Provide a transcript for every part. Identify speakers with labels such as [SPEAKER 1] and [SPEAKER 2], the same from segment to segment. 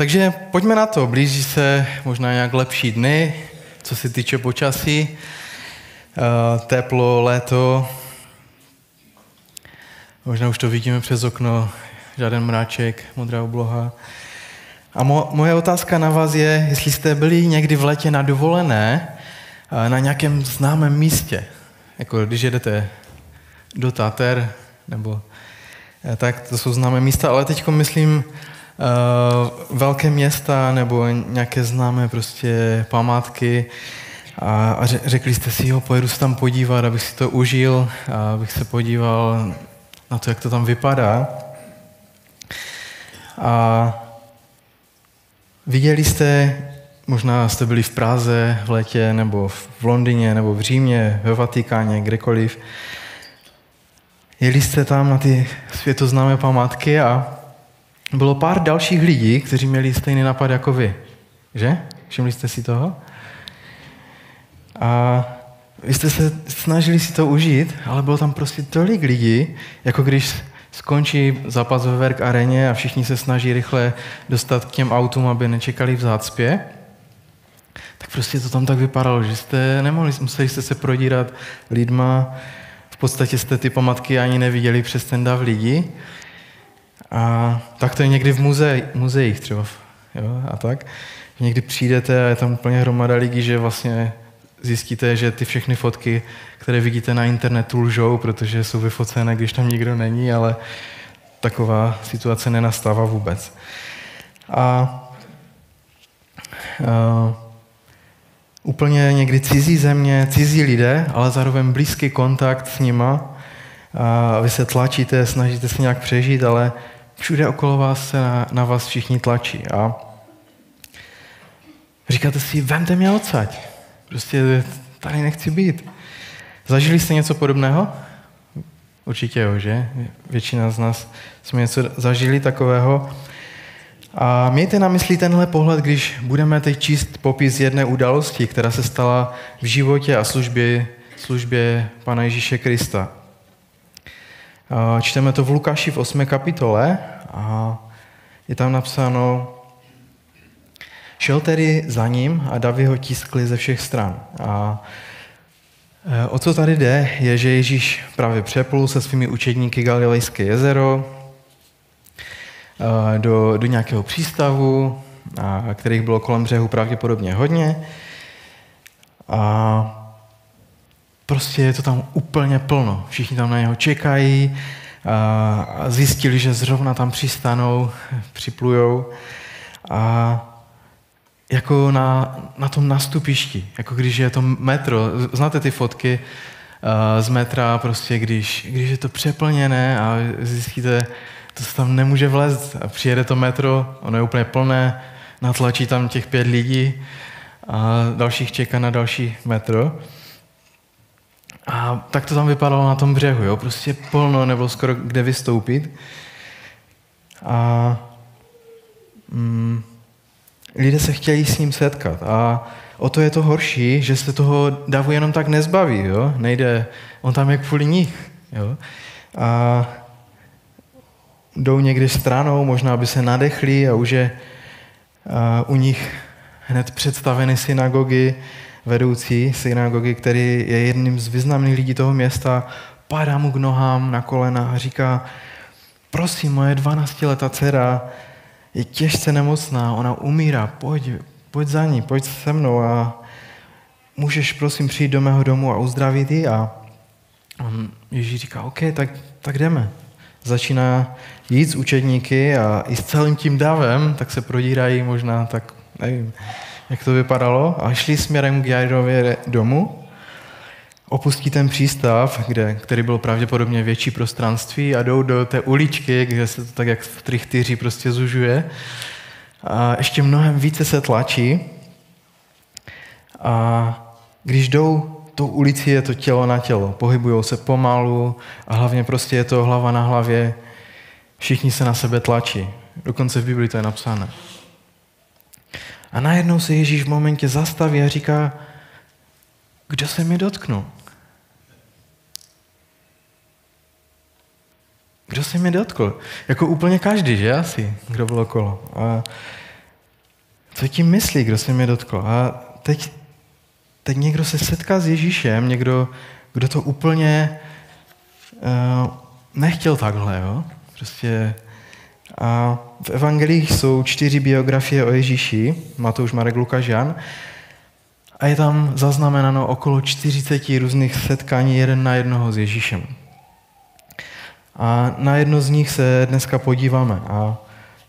[SPEAKER 1] Takže pojďme na to. Blíží se možná nějak lepší dny, co se týče počasí. Uh, teplo, léto. Možná už to vidíme přes okno. Žádný mráček, modrá obloha. A mo- moje otázka na vás je, jestli jste byli někdy v létě na dovolené uh, na nějakém známém místě. Jako když jedete do Tater, nebo uh, tak, to jsou známé místa, ale teď myslím uh, velké města nebo nějaké známé prostě památky a, a řekli jste si, jo, pojedu se tam podívat, abych si to užil, a abych se podíval na to, jak to tam vypadá. A viděli jste, možná jste byli v Praze v létě, nebo v Londýně, nebo v Římě, ve Vatikáně, kdekoliv. Jeli jste tam na ty světoznámé památky a bylo pár dalších lidí, kteří měli stejný nápad jako vy. Že? Všimli jste si toho? A vy jste se snažili si to užít, ale bylo tam prostě tolik lidí, jako když skončí zápas ve Verk areně a všichni se snaží rychle dostat k těm autům, aby nečekali v zácpě, tak prostě to tam tak vypadalo, že jste nemohli, museli jste se prodírat lidma, v podstatě jste ty pamatky ani neviděli přes ten dav lidí. A tak to je někdy v muze, muzeích třeba. Jo, a tak. Někdy přijdete a je tam úplně hromada lidí, že vlastně zjistíte, že ty všechny fotky, které vidíte na internetu, lžou, protože jsou vyfocené, když tam nikdo není, ale taková situace nenastává vůbec. A, a úplně někdy cizí země, cizí lidé, ale zároveň blízký kontakt s nima. A vy se tlačíte, snažíte se nějak přežít, ale všude okolo vás se na, na vás všichni tlačí. A říkáte si, vemte mě odsaď. Prostě tady nechci být. Zažili jste něco podobného? Určitě jo, že? Většina z nás jsme něco zažili takového. A mějte na mysli tenhle pohled, když budeme teď číst popis jedné události, která se stala v životě a službě, službě Pana Ježíše Krista. Čteme to v Lukáši v 8. kapitole a je tam napsáno, Šel tedy za ním a davy ho tiskli ze všech stran. A e, o co tady jde, je, že Ježíš právě přeplul se svými učedníky Galilejské jezero e, do, do nějakého přístavu, a, kterých bylo kolem břehu pravděpodobně hodně. A prostě je to tam úplně plno. Všichni tam na něho čekají a zjistili, že zrovna tam přistanou, připlujou. A jako na, na tom nastupišti, jako když je to metro. Znáte ty fotky z metra, prostě když, když je to přeplněné a zjistíte, to se tam nemůže vlézt a přijede to metro, ono je úplně plné, natlačí tam těch pět lidí a dalších čeká na další metro. A tak to tam vypadalo na tom břehu, jo? prostě plno, nebylo skoro kde vystoupit. A mm, lidé se chtějí s ním setkat. A o to je to horší, že se toho davu jenom tak nezbaví. Jo? Nejde, on tam je kvůli nich. Jo? A jdou někdy stranou, možná aby se nadechli a už je a u nich hned představeny synagogy, vedoucí synagogy, který je jedním z významných lidí toho města, padá mu k nohám na kolena a říká, prosím, moje 12-letá dcera je těžce nemocná, ona umírá, pojď, pojď za ní, pojď se mnou a můžeš prosím přijít do mého domu a uzdravit ji a on Ježíš říká, OK, tak, tak jdeme. Začíná jít s učedníky a i s celým tím davem, tak se prodírají možná, tak nevím, jak to vypadalo a šli směrem k Jairově domu opustí ten přístav, kde, který byl pravděpodobně větší prostranství a jdou do té uličky, kde se to tak jak v trichtyři prostě zužuje. A ještě mnohem více se tlačí. A když jdou tou ulici, je to tělo na tělo. Pohybují se pomalu a hlavně prostě je to hlava na hlavě. Všichni se na sebe tlačí. Dokonce v Biblii to je napsáno. A najednou se Ježíš v momentě zastaví a říká, kdo se mi dotknul? Kdo se mě dotkl? Jako úplně každý, že asi, kdo byl okolo. A co tím myslí, kdo se mě dotkl. A teď, teď někdo se setká s Ježíšem, někdo, kdo to úplně uh, nechtěl takhle, jo? Prostě a v evangelích jsou čtyři biografie o Ježíši, Matouš, Marek, Lukáš, Jan, a je tam zaznamenáno okolo 40 různých setkání jeden na jednoho s Ježíšem. A na jedno z nich se dneska podíváme. A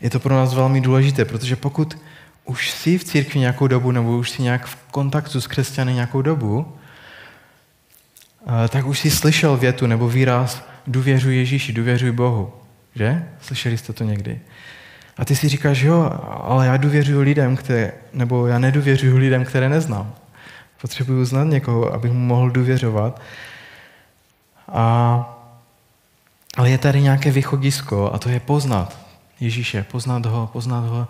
[SPEAKER 1] je to pro nás velmi důležité, protože pokud už jsi v církvi nějakou dobu, nebo už jsi nějak v kontaktu s křesťany nějakou dobu, tak už jsi slyšel větu nebo výraz důvěřuj Ježíši, důvěřuj Bohu. Že? Slyšeli jste to někdy? A ty si říkáš, jo, ale já důvěřuji lidem, které, nebo já nedůvěřuji lidem, které neznám. Potřebuju znát někoho, abych mu mohl důvěřovat. A, ale je tady nějaké východisko a to je poznat Ježíše, poznat ho, poznat ho,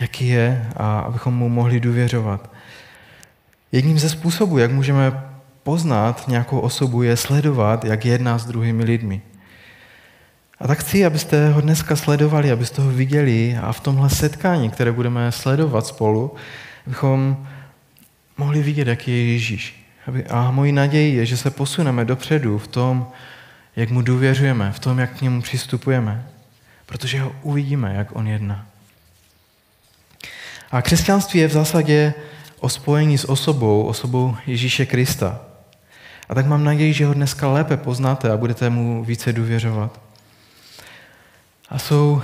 [SPEAKER 1] jaký je a abychom mu mohli důvěřovat. Jedním ze způsobů, jak můžeme poznat nějakou osobu, je sledovat, jak jedná s druhými lidmi. A tak chci, abyste ho dneska sledovali, abyste ho viděli a v tomhle setkání, které budeme sledovat spolu, abychom mohli vidět, jaký je Ježíš. A mojí naději je, že se posuneme dopředu v tom, jak mu důvěřujeme, v tom, jak k němu přistupujeme. Protože ho uvidíme, jak on jedná. A křesťanství je v zásadě o spojení s osobou, osobou Ježíše Krista. A tak mám naději, že ho dneska lépe poznáte a budete mu více důvěřovat. A jsou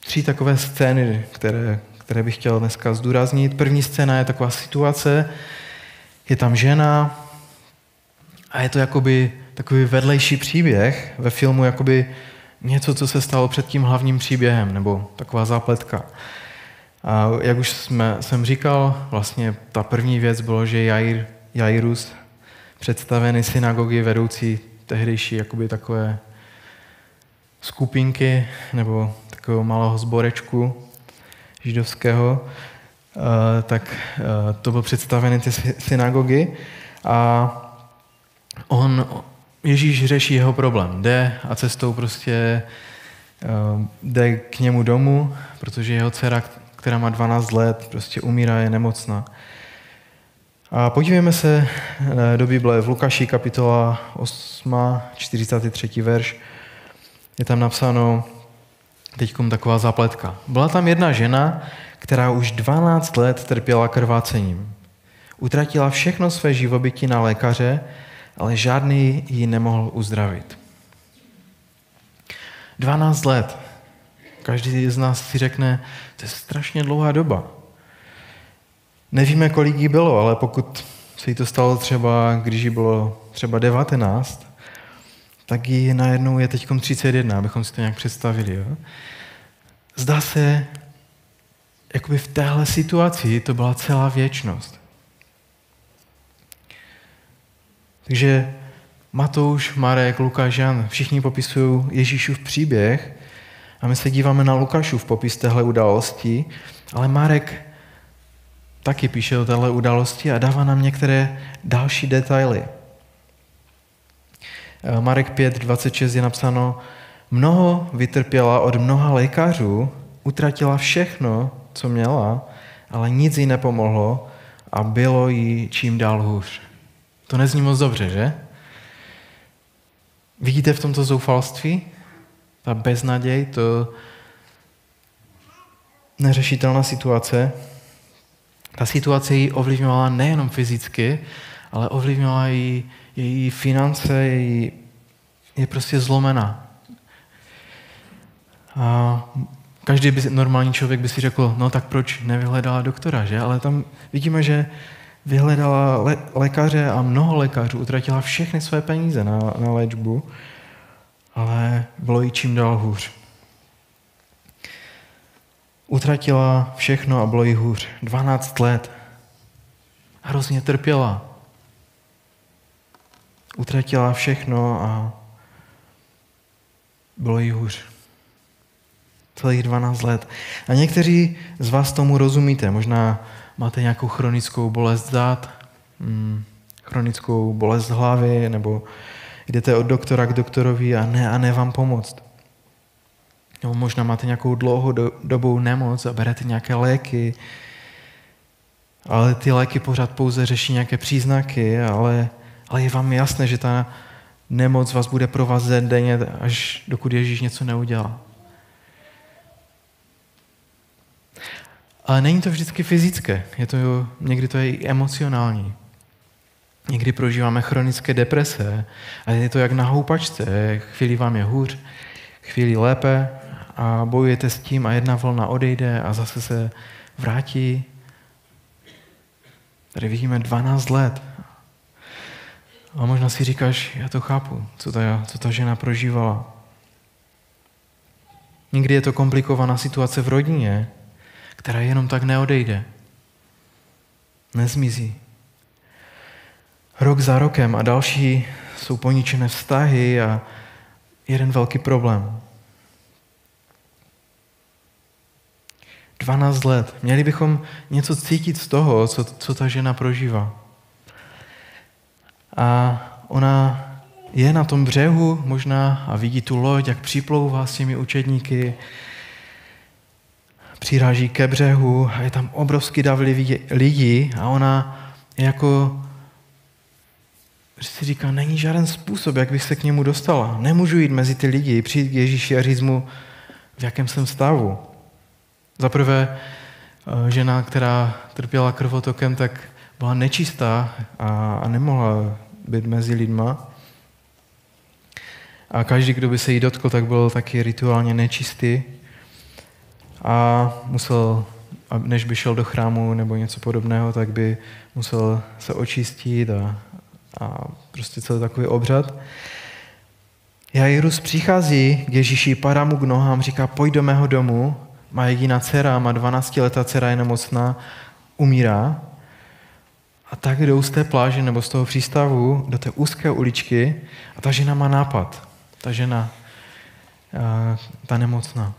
[SPEAKER 1] tři takové scény, které, které bych chtěl dneska zdůraznit. První scéna je taková situace, je tam žena a je to jakoby takový vedlejší příběh ve filmu, jakoby něco, co se stalo před tím hlavním příběhem, nebo taková zápletka. A jak už jsme, jsem říkal, vlastně ta první věc bylo, že Jair, Jairus, představený synagogy vedoucí tehdejší jakoby takové skupinky nebo takového malého zborečku židovského, eh, tak eh, to byl představený ty synagogy a on, Ježíš řeší jeho problém. Jde a cestou prostě eh, jde k němu domů, protože jeho dcera, která má 12 let, prostě umírá, je nemocná. A podívejme se do Bible v Lukáši kapitola 8, 43. verš. Je tam napsáno teď taková zapletka. Byla tam jedna žena, která už 12 let trpěla krvácením. Utratila všechno své živobytí na lékaře, ale žádný ji nemohl uzdravit. 12 let. Každý z nás si řekne, to je strašně dlouhá doba. Nevíme, kolik jí bylo, ale pokud se jí to stalo třeba, když jí bylo třeba 19, tak jí najednou je teď 31, abychom si to nějak představili. Jo? Zdá se, jakoby v téhle situaci to byla celá věčnost. Takže Matouš, Marek, Lukáš, Jan, všichni popisují Ježíšův příběh a my se díváme na Lukášův popis téhle události, ale Marek taky píše o téhle události a dává nám některé další detaily. Eh, Marek 5, 26 je napsáno, mnoho vytrpěla od mnoha lékařů, utratila všechno, co měla, ale nic jí nepomohlo a bylo jí čím dál hůř. To nezní moc dobře, že? Vidíte v tomto zoufalství? Ta beznaděj, to neřešitelná situace. Ta situace ji ovlivňovala nejenom fyzicky, ale ovlivňovala ji její finance, její, je prostě zlomená. A každý by, normální člověk by si řekl, no tak proč nevyhledala doktora, že? Ale tam vidíme, že vyhledala le, lékaře a mnoho lékařů, utratila všechny své peníze na, na léčbu, ale bylo jí čím dál hůř. Utratila všechno a bylo jí hůř. 12 let. Hrozně trpěla utratila všechno a bylo jí hůř. Celých 12 let. A někteří z vás tomu rozumíte. Možná máte nějakou chronickou bolest zad, hmm, chronickou bolest hlavy, nebo jdete od doktora k doktorovi a ne a ne vám pomoct. Nebo možná máte nějakou dlouhodobou nemoc a berete nějaké léky ale ty léky pořád pouze řeší nějaké příznaky, ale, ale je vám jasné, že ta nemoc vás bude provázet denně, až dokud Ježíš něco neudělá. Ale není to vždycky fyzické, je to, někdy to je i emocionální. Někdy prožíváme chronické deprese a je to jak na houpačce. Chvíli vám je hůř, chvíli lépe a bojujete s tím a jedna vlna odejde a zase se vrátí. Tady vidíme 12 let. A možná si říkáš, já to chápu, co ta, co ta žena prožívala. Někdy je to komplikovaná situace v rodině, která jenom tak neodejde. Nezmizí. Rok za rokem a další jsou poničené vztahy a jeden velký problém. 12 let. Měli bychom něco cítit z toho, co, co ta žena prožívá. A ona je na tom břehu možná a vidí tu loď, jak připlouvá s těmi učedníky, přiráží ke břehu a je tam obrovský dav lidí a ona jako si říká, není žádný způsob, jak bych se k němu dostala. Nemůžu jít mezi ty lidi, přijít k Ježíši a říct mu, v jakém jsem stavu. Za prvé, eh, žena, která trpěla krvotokem, tak byla nečistá a, a nemohla být mezi lidma. A každý, kdo by se jí dotkl, tak byl taky rituálně nečistý a musel, než by šel do chrámu nebo něco podobného, tak by musel se očistit a, a prostě celý takový obřad. Jairus přichází k Ježíši, padá mu k nohám, říká, pojď do mého domu, má jediná dcera, má 12 letá dcera, je nemocná, umírá. A tak jdou z té pláže nebo z toho přístavu do té úzké uličky a ta žena má nápad. Ta žena, ta nemocná.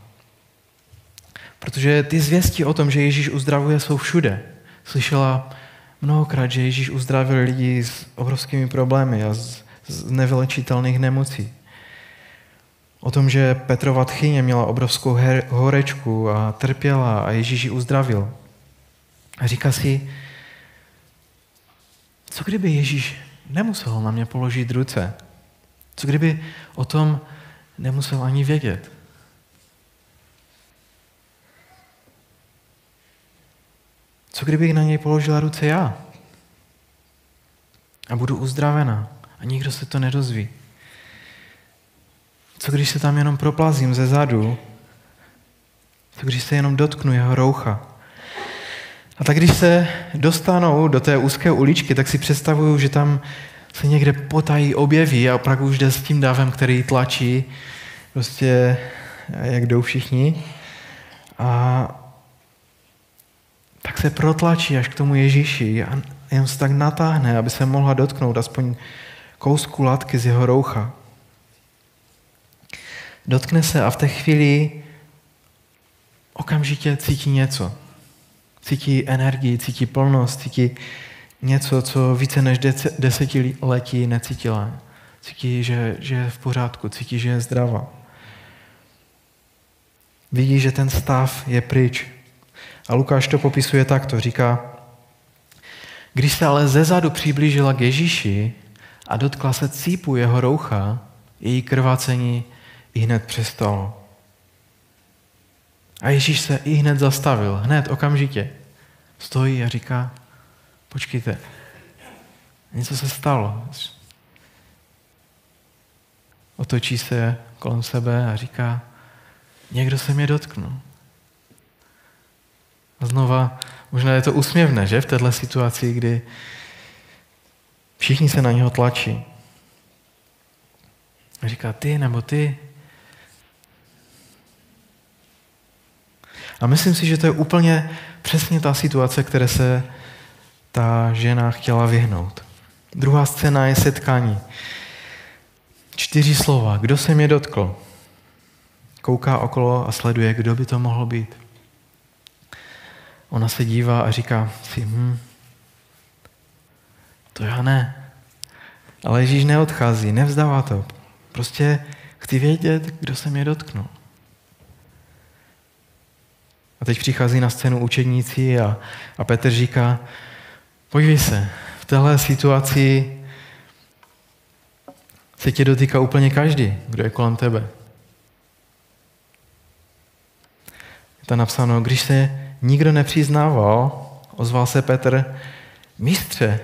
[SPEAKER 1] Protože ty zvěsti o tom, že Ježíš uzdravuje, jsou všude. Slyšela mnohokrát, že Ježíš uzdravil lidi s obrovskými problémy a z, z nevylečitelných nemocí. O tom, že Petrova tchyně měla obrovskou her, horečku a trpěla a Ježíš ji uzdravil. A říká si, co kdyby Ježíš nemusel na mě položit ruce? Co kdyby o tom nemusel ani vědět? Co kdybych na něj položila ruce já? A budu uzdravena a nikdo se to nedozví. Co když se tam jenom proplazím ze zadu? Co když se jenom dotknu jeho roucha? A tak když se dostanou do té úzké uličky, tak si představuju, že tam se někde potají objeví a opravdu už jde s tím davem, který tlačí, prostě jak jdou všichni. A tak se protlačí až k tomu Ježíši a jen se tak natáhne, aby se mohla dotknout aspoň kousku latky z jeho roucha. Dotkne se a v té chvíli okamžitě cítí něco. Cítí energii, cítí plnost, cítí něco, co více než desetiletí necítila. Cítí, že, že je v pořádku, cítí, že je zdravá. Vidí, že ten stav je pryč, a Lukáš to popisuje takto, říká, když se ale zezadu přiblížila k Ježíši a dotkla se cípu jeho roucha, její krvácení i hned přestalo. A Ježíš se i hned zastavil, hned, okamžitě. Stojí a říká, počkejte, něco se stalo. Otočí se kolem sebe a říká, někdo se mě dotknul. A znova, možná je to úsměvné, že, v této situaci, kdy všichni se na něho tlačí. A říká, ty nebo ty. A myslím si, že to je úplně přesně ta situace, které se ta žena chtěla vyhnout. Druhá scéna je setkání. Čtyři slova. Kdo se mě dotkl? Kouká okolo a sleduje, kdo by to mohl být. Ona se dívá a říká si, hm, to já ne. Ale Ježíš neodchází, nevzdává to. Prostě chci vědět, kdo se mě dotknul. A teď přichází na scénu učedníci a, a Petr říká, podívej se, v téhle situaci se tě dotýká úplně každý, kdo je kolem tebe. Je to napsáno, když se nikdo nepřiznával, ozval se Petr, mistře,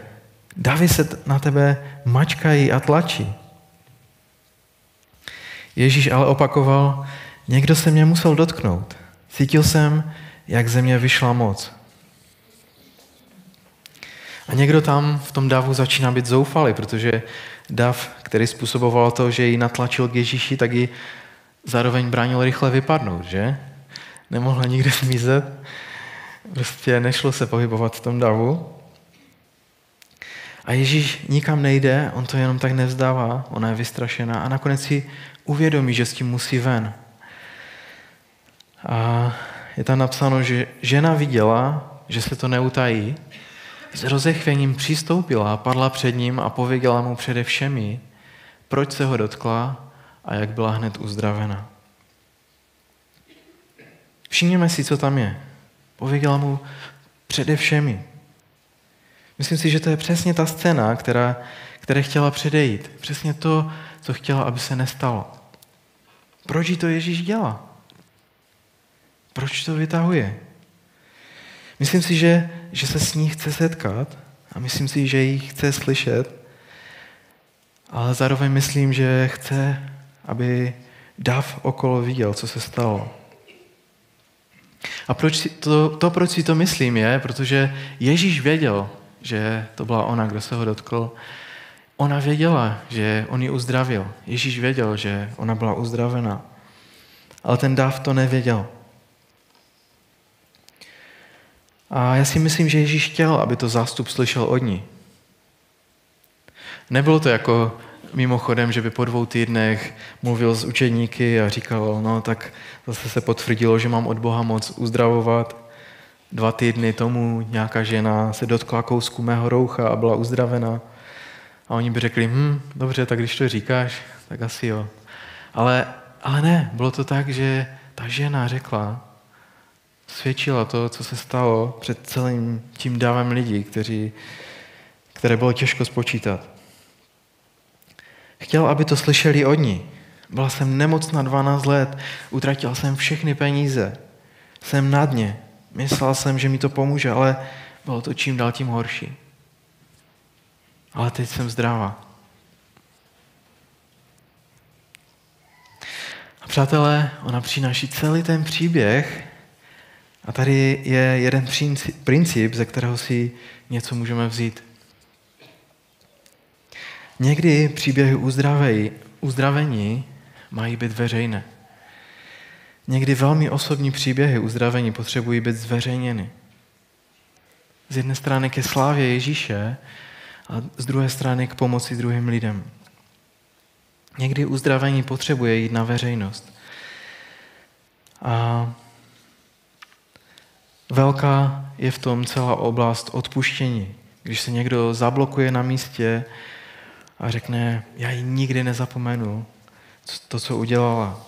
[SPEAKER 1] davy se na tebe mačkají a tlačí. Ježíš ale opakoval, někdo se mě musel dotknout. Cítil jsem, jak ze mě vyšla moc. A někdo tam v tom davu začíná být zoufalý, protože dav, který způsoboval to, že ji natlačil k Ježíši, tak ji zároveň bránil rychle vypadnout, že? Nemohla nikde zmizet. Prostě nešlo se pohybovat v tom davu. A Ježíš nikam nejde, on to jenom tak nevzdává, ona je vystrašená a nakonec si uvědomí, že s tím musí ven. A je tam napsáno, že žena viděla, že se to neutají, s rozechvěním přistoupila, padla před ním a pověděla mu především, proč se ho dotkla a jak byla hned uzdravena. Všimněme si, co tam je. Pověděla mu především. Myslím si, že to je přesně ta scéna, která, které chtěla předejít. Přesně to, co chtěla, aby se nestalo. Proč jí to Ježíš dělá? Proč to vytahuje? Myslím si, že, že se s ní chce setkat a myslím si, že ji chce slyšet, ale zároveň myslím, že chce, aby Dav okolo viděl, co se stalo. A proč to, to, proč si to myslím, je, protože Ježíš věděl, že to byla ona, kdo se ho dotkl. Ona věděla, že on ji uzdravil. Ježíš věděl, že ona byla uzdravena. Ale ten Dav to nevěděl. A já si myslím, že Ježíš chtěl, aby to zástup slyšel od ní. Nebylo to jako mimochodem, že by po dvou týdnech mluvil s učedníky a říkal, no tak zase se potvrdilo, že mám od Boha moc uzdravovat. Dva týdny tomu nějaká žena se dotkla kousku mého roucha a byla uzdravena. A oni by řekli, hm, dobře, tak když to říkáš, tak asi jo. Ale, ale ne, bylo to tak, že ta žena řekla, svědčila to, co se stalo před celým tím davem lidí, kteří, které bylo těžko spočítat. Chtěl, aby to slyšeli od ní. Byla jsem nemocná 12 let, utratil jsem všechny peníze. Jsem na dně. Myslel jsem, že mi to pomůže, ale bylo to čím dál tím horší. Ale teď jsem zdravá. A přátelé, ona přináší celý ten příběh a tady je jeden princip, ze kterého si něco můžeme vzít. Někdy příběhy uzdravení mají být veřejné. Někdy velmi osobní příběhy uzdravení potřebují být zveřejněny. Z jedné strany ke slávě Ježíše a z druhé strany k pomoci druhým lidem. Někdy uzdravení potřebuje jít na veřejnost. A velká je v tom celá oblast odpuštění. Když se někdo zablokuje na místě a řekne, já ji nikdy nezapomenu, to, co udělala.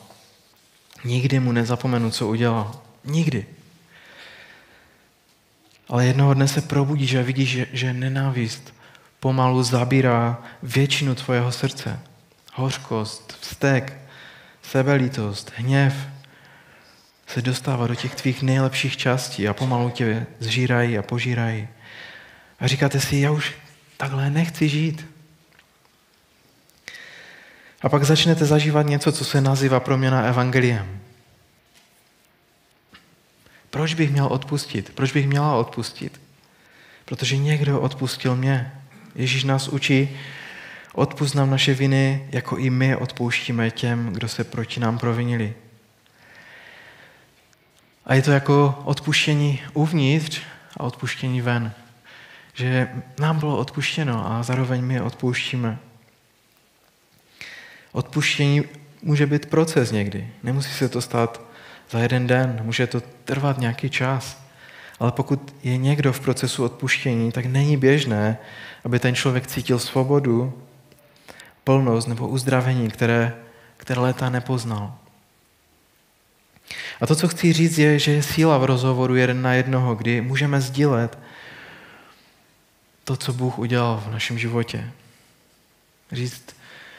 [SPEAKER 1] Nikdy mu nezapomenu, co udělal. Nikdy. Ale jednoho dne se probudíš a vidíš, že, že nenávist pomalu zabírá většinu tvojeho srdce. Hořkost, vztek, sebelítost, hněv se dostává do těch tvých nejlepších částí a pomalu tě zžírají a požírají. A říkáte si, já už takhle nechci žít. A pak začnete zažívat něco, co se nazývá proměna evangeliem. Proč bych měl odpustit? Proč bych měla odpustit? Protože někdo odpustil mě. Ježíš nás učí, odpust nám naše viny, jako i my odpouštíme těm, kdo se proti nám provinili. A je to jako odpuštění uvnitř a odpuštění ven. Že nám bylo odpuštěno a zároveň my odpouštíme. Odpuštění může být proces někdy. Nemusí se to stát za jeden den, může to trvat nějaký čas. Ale pokud je někdo v procesu odpuštění, tak není běžné, aby ten člověk cítil svobodu, plnost nebo uzdravení, které, které léta nepoznal. A to, co chci říct, je, že je síla v rozhovoru jeden na jednoho, kdy můžeme sdílet to, co Bůh udělal v našem životě. Říct,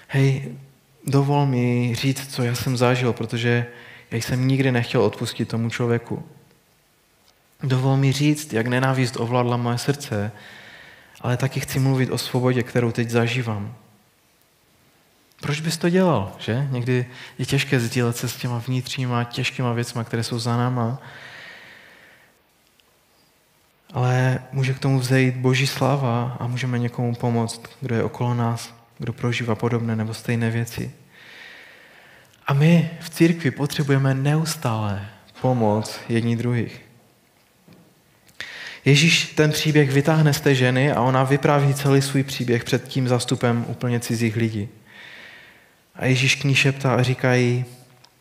[SPEAKER 1] hej, dovol mi říct, co já jsem zažil, protože já jsem nikdy nechtěl odpustit tomu člověku. Dovol mi říct, jak nenávist ovládla moje srdce, ale taky chci mluvit o svobodě, kterou teď zažívám. Proč bys to dělal, že? Někdy je těžké sdílet se s těma vnitřníma, těžkýma věcma, které jsou za náma. Ale může k tomu vzejít boží sláva a můžeme někomu pomoct, kdo je okolo nás, kdo prožívá podobné nebo stejné věci. A my v církvi potřebujeme neustále pomoc jední druhých. Ježíš ten příběh vytáhne z té ženy a ona vypráví celý svůj příběh před tím zastupem úplně cizích lidí. A Ježíš k ní šeptá a říká jí,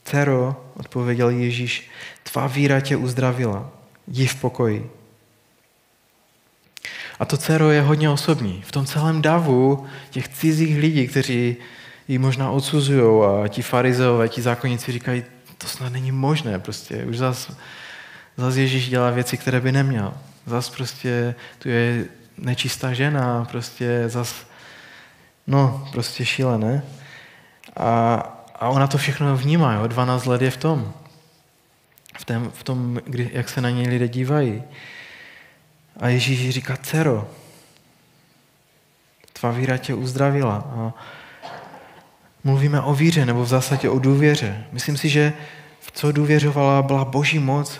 [SPEAKER 1] dcero, odpověděl Ježíš, tvá víra tě uzdravila, jdi v pokoji. A to dcero je hodně osobní. V tom celém davu těch cizích lidí, kteří ji možná odsuzují a ti farizeové, ti zákonníci říkají, to snad není možné, prostě už zas, zas Ježíš dělá věci, které by neměl. Zas prostě tu je nečistá žena, prostě zas, no, prostě šílené. A, a ona to všechno vnímá, jo? 12 let je v tom. V, tém, v tom, kdy, jak se na něj lidé dívají. A Ježíš říká, dcero, tvá víra tě uzdravila. A mluvíme o víře, nebo v zásadě o důvěře. Myslím si, že v co důvěřovala byla boží moc,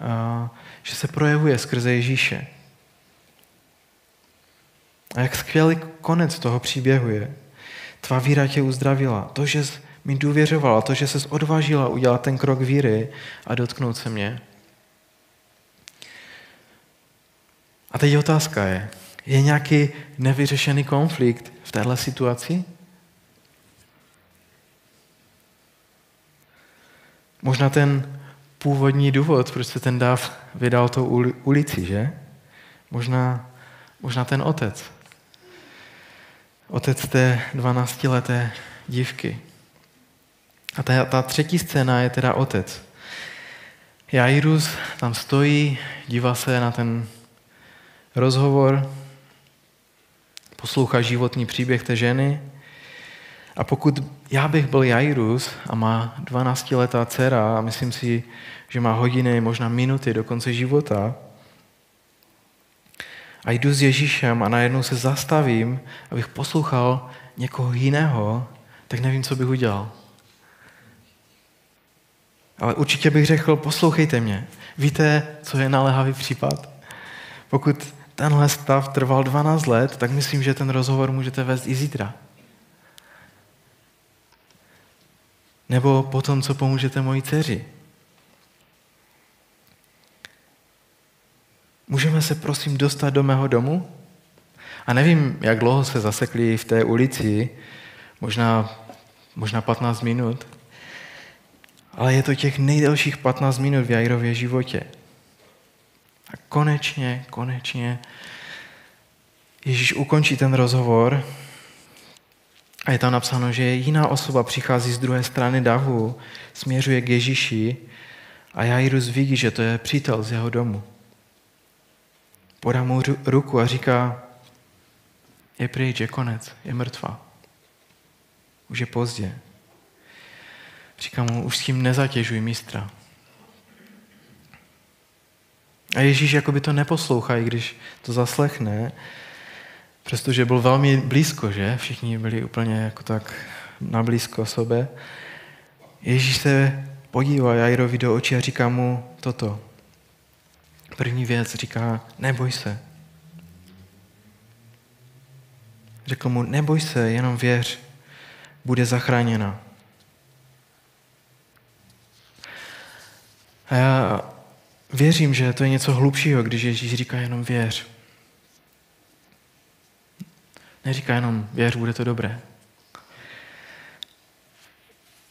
[SPEAKER 1] a že se projevuje skrze Ježíše. A jak skvělý konec toho příběhu je. Tvá víra tě uzdravila. To, že mi důvěřovala, to, že se odvážila udělat ten krok víry a dotknout se mě. A teď otázka je, je nějaký nevyřešený konflikt v téhle situaci? Možná ten původní důvod, proč se ten dáv vydal tou ulici, že? Možná, možná ten otec. Otec té 12-leté dívky. A ta, ta třetí scéna je teda otec. Jairus tam stojí, dívá se na ten rozhovor, poslouchá životní příběh té ženy a pokud já bych byl Jairus a má 12-letá dcera a myslím si, že má hodiny, možná minuty do konce života, a jdu s Ježíšem a najednou se zastavím, abych poslouchal někoho jiného, tak nevím, co bych udělal. Ale určitě bych řekl, poslouchejte mě. Víte, co je naléhavý případ? Pokud tenhle stav trval 12 let, tak myslím, že ten rozhovor můžete vést i zítra. Nebo potom, co pomůžete mojí dceři. Můžeme se prosím dostat do mého domu? A nevím, jak dlouho se zasekli v té ulici, možná, možná 15 minut, ale je to těch nejdelších 15 minut v Jairově životě. A konečně, konečně Ježíš ukončí ten rozhovor a je tam napsáno, že jiná osoba přichází z druhé strany davu, směřuje k Ježíši a Jairus vidí, že to je přítel z jeho domu podá mu ruku a říká, je pryč, je konec, je mrtvá. Už je pozdě. Říká mu, už s tím nezatěžuj mistra. A Ježíš jakoby to neposlouchá, i když to zaslechne, přestože byl velmi blízko, že? Všichni byli úplně jako tak na blízko sobě. Ježíš se podívá Jairovi do očí a říká mu toto. První věc říká, neboj se. Řekl mu, neboj se, jenom věř, bude zachráněna. A já věřím, že to je něco hlubšího, když Ježíš říká jenom věř. Neříká jenom věř, bude to dobré.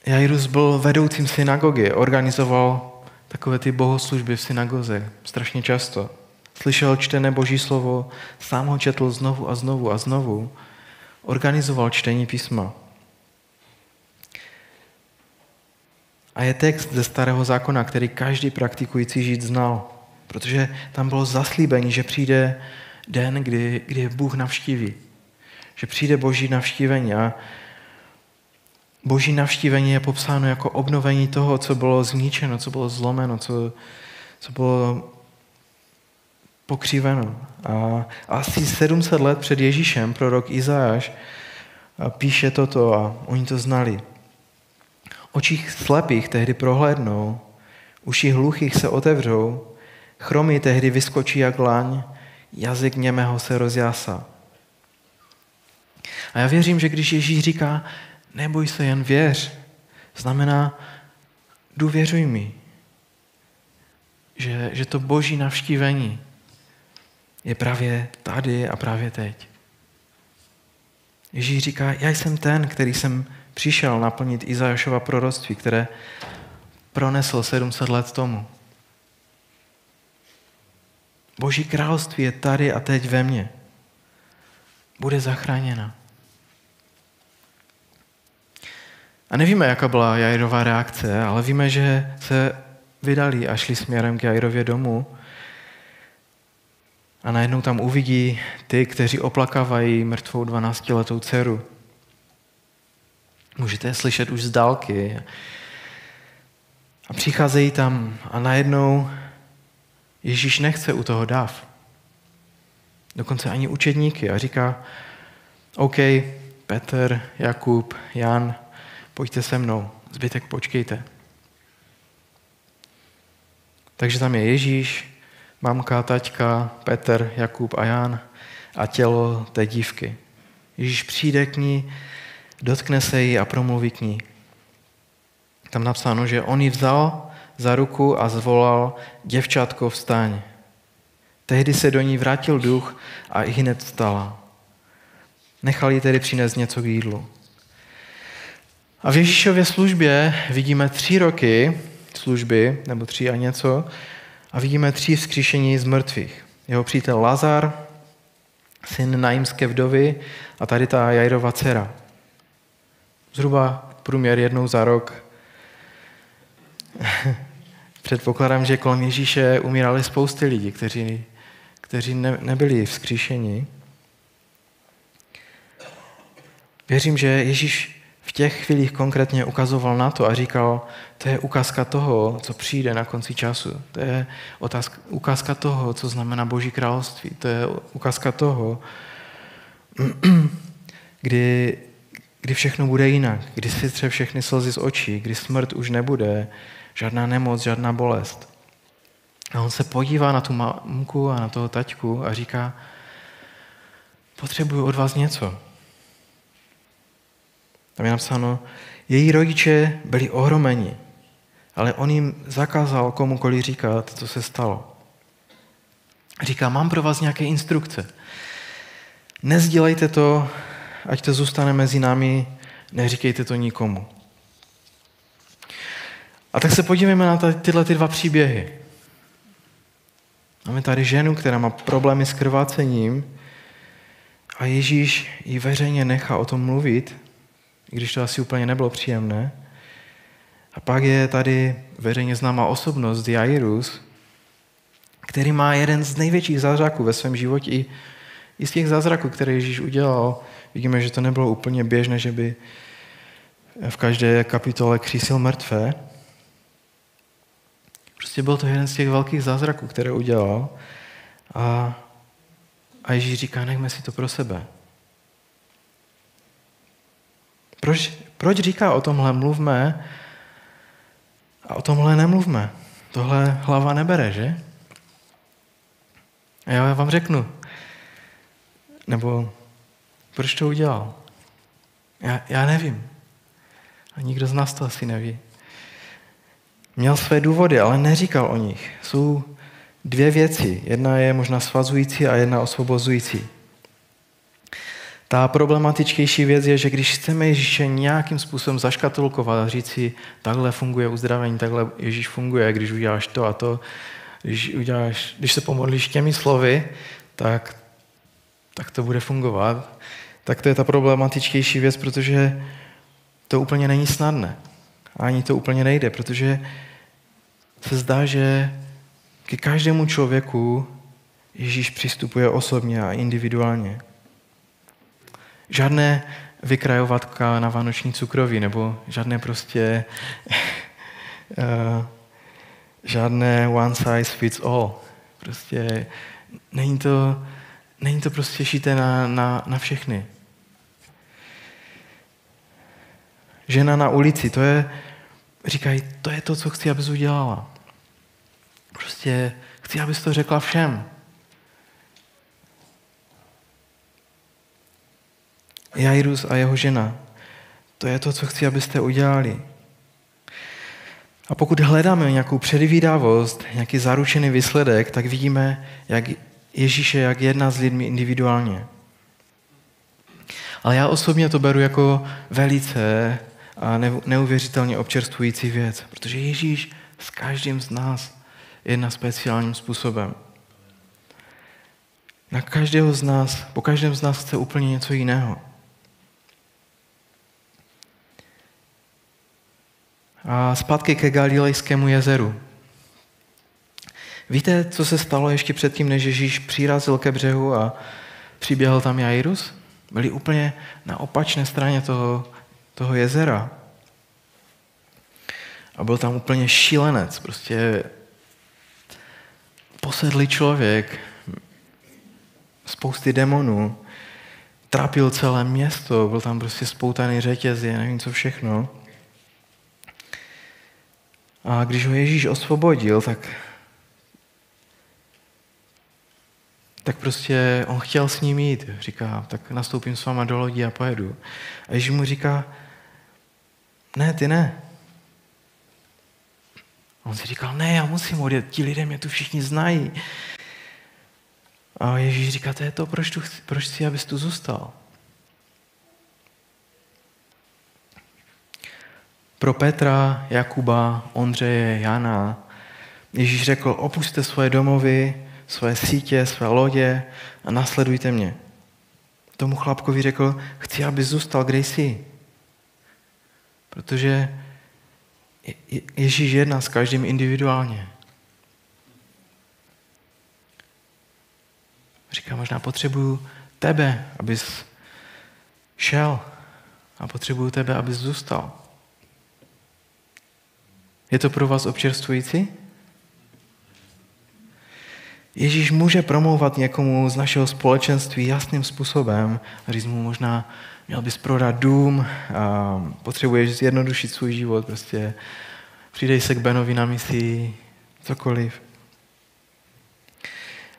[SPEAKER 1] Jairus byl vedoucím synagogy, organizoval takové ty bohoslužby v synagoze, strašně často. Slyšel čtené boží slovo, sám ho četl znovu a znovu a znovu. Organizoval čtení písma. A je text ze starého zákona, který každý praktikující žít znal. Protože tam bylo zaslíbení, že přijde den, kdy, kdy Bůh navštíví. Že přijde boží navštívení a boží navštívení je popsáno jako obnovení toho, co bylo zničeno, co bylo zlomeno, co, co bylo pokřiveno. A asi 700 let před Ježíšem prorok Izáš píše toto a oni to znali. Očích slepých tehdy prohlédnou, uši hluchých se otevřou, chromy tehdy vyskočí jak laň, jazyk němého se rozjásá. A já věřím, že když Ježíš říká, neboj se, jen věř, znamená, důvěřuj mi, že, že to boží navštívení je právě tady a právě teď. Ježíš říká, já jsem ten, který jsem přišel naplnit Izajašova proroctví, které pronesl 700 let tomu. Boží království je tady a teď ve mně. Bude zachráněna. A nevíme, jaká byla Jairová reakce, ale víme, že se vydali a šli směrem k Jairově domu a najednou tam uvidí ty, kteří oplakávají mrtvou 12-letou dceru. Můžete je slyšet už z dálky. A přicházejí tam a najednou Ježíš nechce u toho dáv. Dokonce ani učedníky a říká, OK, Petr, Jakub, Jan, pojďte se mnou, zbytek počkejte. Takže tam je Ježíš, mamka, taťka, Petr, Jakub a Jan a tělo té dívky. Ježíš přijde k ní, dotkne se jí a promluví k ní. Tam napsáno, že on ji vzal za ruku a zvolal, děvčátko vstaň. Tehdy se do ní vrátil duch a i hned vstala. Nechal jí tedy přinést něco k jídlu. A v Ježíšově službě vidíme tři roky služby, nebo tři a něco, a vidíme tři vzkříšení z mrtvých. Jeho přítel Lazar, syn najímské vdovy a tady ta Jairova dcera. Zhruba průměr jednou za rok. Předpokládám, že kolem Ježíše umírali spousty lidí, kteří, kteří ne, nebyli vzkříšení. Věřím, že Ježíš těch chvílích konkrétně ukazoval na to a říkal, to je ukázka toho, co přijde na konci času. To je otázka, ukázka toho, co znamená Boží království. To je ukázka toho, kdy, kdy všechno bude jinak, kdy si tře všechny slzy z očí, kdy smrt už nebude, žádná nemoc, žádná bolest. A on se podívá na tu mamku a na toho taťku a říká, potřebuju od vás něco. Tam je napsáno, její rodiče byli ohromeni, ale on jim zakázal komukoliv říkat, co se stalo. Říká, mám pro vás nějaké instrukce. Nezdělejte to, ať to zůstane mezi námi, neříkejte to nikomu. A tak se podívejme na tyhle ty dva příběhy. Máme tady ženu, která má problémy s krvácením a Ježíš ji veřejně nechá o tom mluvit i když to asi úplně nebylo příjemné. A pak je tady veřejně známá osobnost Jairus, který má jeden z největších zázraků ve svém životě. I, I z těch zázraků, které Ježíš udělal, vidíme, že to nebylo úplně běžné, že by v každé kapitole křísil mrtvé. Prostě byl to jeden z těch velkých zázraků, které udělal. A, a Ježíš říká, nechme si to pro sebe. Proč, proč říká o tomhle mluvme a o tomhle nemluvme? Tohle hlava nebere, že? A já vám řeknu. Nebo proč to udělal? Já, já nevím. A nikdo z nás to asi neví. Měl své důvody, ale neříkal o nich. Jsou dvě věci. Jedna je možná svazující a jedna osvobozující. Ta problematičtější věc je, že když chceme Ježíše nějakým způsobem zaškatulkovat a říct si, takhle funguje uzdravení, takhle Ježíš funguje, když uděláš to a to, když, uděláš, když se pomodlíš těmi slovy, tak, tak to bude fungovat. Tak to je ta problematičtější věc, protože to úplně není snadné. Ani to úplně nejde, protože se zdá, že ke každému člověku Ježíš přistupuje osobně a individuálně. Žádné vykrajovatka na vánoční cukroví, nebo žádné prostě uh, žádné one size fits all. Prostě není to, není to prostě šité na, na, na všechny. Žena na ulici, to je, říkají, to je to, co chci, abys udělala. Prostě chci, abys to řekla všem. Jairus a jeho žena. To je to, co chci, abyste udělali. A pokud hledáme nějakou předvídavost, nějaký zaručený výsledek, tak vidíme, jak Ježíše jak jedná s lidmi individuálně. Ale já osobně to beru jako velice a neuvěřitelně občerstvující věc, protože Ježíš s každým z nás jedná speciálním způsobem. Na každého z nás, po každém z nás chce úplně něco jiného. A zpátky ke Galilejskému jezeru. Víte, co se stalo ještě předtím, než Ježíš přirazil ke břehu a přiběhl tam Jairus? Byli úplně na opačné straně toho, toho jezera. A byl tam úplně šílenec, prostě posedlý člověk, spousty demonů, trápil celé město, byl tam prostě spoutaný řetězy, nevím co všechno. A když ho Ježíš osvobodil, tak, tak prostě on chtěl s ním jít. Říká, tak nastoupím s váma do lodi a pojedu. A Ježíš mu říká, ne, ty ne. On si říkal, ne, já musím odjet, ti lidé mě tu všichni znají. A Ježíš říká, to je to, proč, tu, proč chci, abys tu zůstal. Pro Petra, Jakuba, Ondřeje, Jana Ježíš řekl, opuste svoje domovy, svoje sítě, své lodě a nasledujte mě. Tomu chlapkovi řekl, chci, aby zůstal, kde jsi. Protože Ježíš jedná s každým individuálně. Říká, možná potřebuju tebe, abys šel a potřebuju tebe, abys zůstal. Je to pro vás občerstvující? Ježíš může promlouvat někomu z našeho společenství jasným způsobem a říct mu možná, měl bys prodat dům, a potřebuješ zjednodušit svůj život, prostě přidej se k Benovi na misi, cokoliv.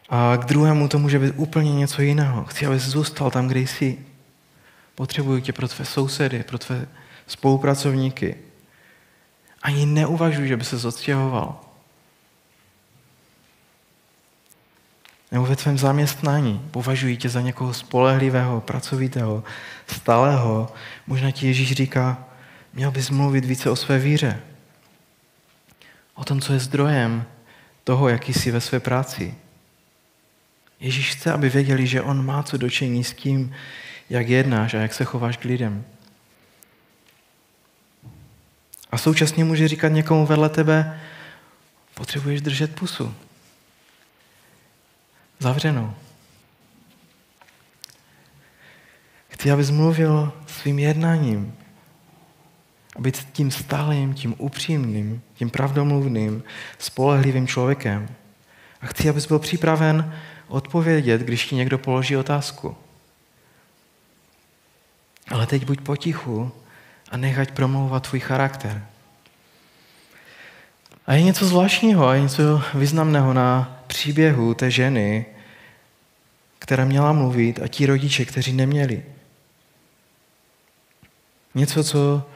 [SPEAKER 1] A k druhému to může být úplně něco jiného. Chci, abys zůstal tam, kde jsi. Potřebuju tě pro tvé sousedy, pro tvé spolupracovníky. Ani neuvažuji, že by se odstěhoval. Nebo ve tvém zaměstnání považují tě za někoho spolehlivého, pracovitého, stalého. Možná ti Ježíš říká, měl bys mluvit více o své víře. O tom, co je zdrojem toho, jaký jsi ve své práci. Ježíš chce, aby věděli, že on má co dočení s tím, jak jednáš a jak se chováš k lidem. A současně může říkat někomu vedle tebe, potřebuješ držet pusu. Zavřenou. Chci, abys mluvil svým jednáním. A být tím stálým, tím upřímným, tím pravdomluvným, spolehlivým člověkem. A chci, abys byl připraven odpovědět, když ti někdo položí otázku. Ale teď buď potichu a nechať promlouvat tvůj charakter. A je něco zvláštního a je něco významného na příběhu té ženy, která měla mluvit a ti rodiče, kteří neměli. Něco, co,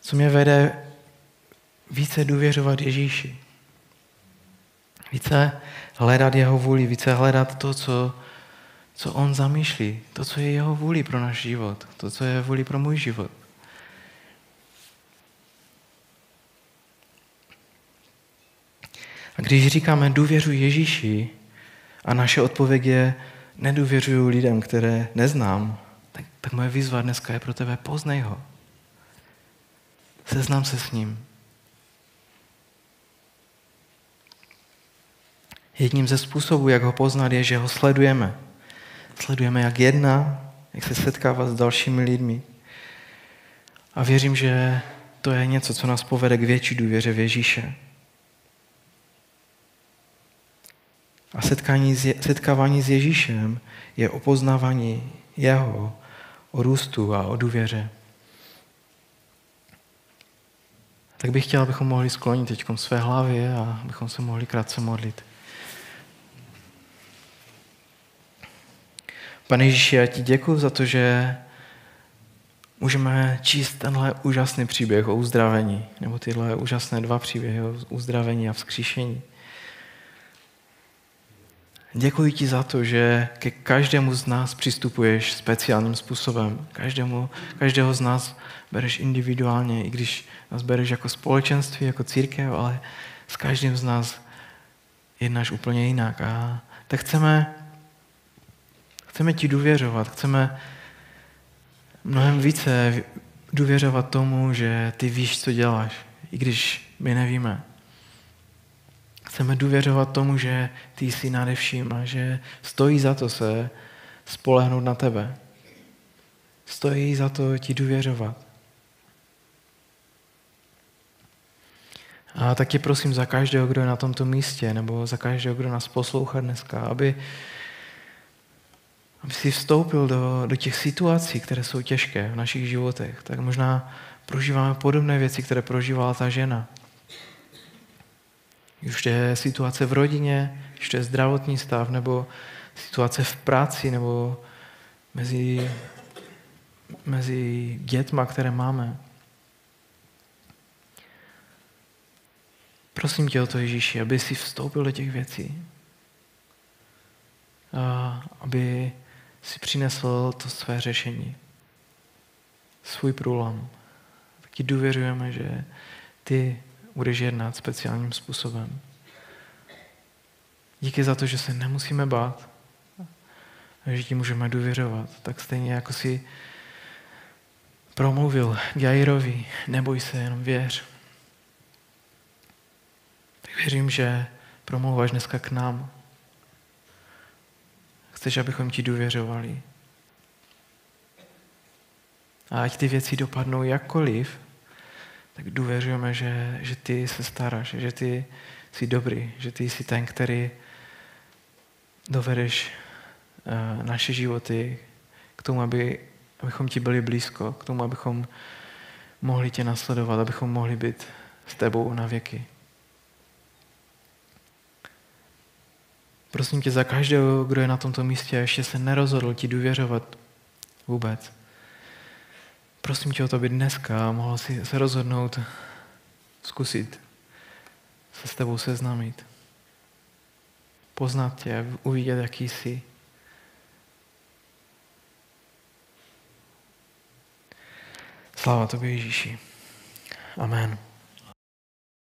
[SPEAKER 1] co mě vede více důvěřovat Ježíši. Více hledat jeho vůli, více hledat to, co, co on zamýšlí, to, co je jeho vůli pro náš život, to, co je vůli pro můj život. A když říkáme důvěřuji Ježíši a naše odpověď je nedůvěřuju lidem, které neznám, tak, tak moje výzva dneska je pro tebe poznej ho. Seznam se s ním. Jedním ze způsobů, jak ho poznat, je, že ho sledujeme. Sledujeme, jak jedná, jak se setkává s dalšími lidmi. A věřím, že to je něco, co nás povede k větší důvěře v Ježíše. A setkání, setkávání s Ježíšem je o poznávání jeho, o růstu a o důvěře. Tak bych chtěl, abychom mohli sklonit teď své hlavy a abychom se mohli krátce modlit. Pane Ježíši, já ti děkuji za to, že můžeme číst tenhle úžasný příběh o uzdravení, nebo tyhle úžasné dva příběhy o uzdravení a vzkříšení. Děkuji ti za to, že ke každému z nás přistupuješ speciálním způsobem. Každému, každého z nás bereš individuálně, i když nás bereš jako společenství, jako církev, ale s každým z nás jednáš úplně jinak. A tak chceme, chceme ti důvěřovat, chceme mnohem více důvěřovat tomu, že ty víš, co děláš, i když my nevíme. Chceme důvěřovat tomu, že ty jsi nade vším a že stojí za to se spolehnout na tebe. Stojí za to ti důvěřovat. A taky prosím za každého, kdo je na tomto místě, nebo za každého, kdo nás poslouchá dneska, aby, aby si vstoupil do, do těch situací, které jsou těžké v našich životech. Tak možná prožíváme podobné věci, které prožívala ta žena. Už je situace v rodině, to je zdravotní stav, nebo situace v práci, nebo mezi, mezi dětma, které máme. Prosím tě o to, Ježíši, aby si vstoupil do těch věcí. A aby si přinesl to své řešení. Svůj průlom. Taky důvěřujeme, že ty budeš jednat speciálním způsobem. Díky za to, že se nemusíme bát, a že ti můžeme důvěřovat. Tak stejně jako si promluvil Jairovi, neboj se, jenom věř. Tak věřím, že promluváš dneska k nám. Chceš, abychom ti důvěřovali. A ať ty věci dopadnou jakkoliv, tak důvěřujeme, že, že ty se staráš, že ty jsi dobrý, že ty jsi ten, který dovedeš uh, naše životy k tomu, aby, abychom ti byli blízko, k tomu, abychom mohli tě nasledovat, abychom mohli být s tebou na věky. Prosím tě za každého, kdo je na tomto místě a ještě se nerozhodl ti důvěřovat vůbec. Prosím tě o to, aby dneska mohl si se rozhodnout zkusit se s tebou seznámit. Poznat tě, uvidět, jaký jsi. Sláva tobě, Ježíši. Amen.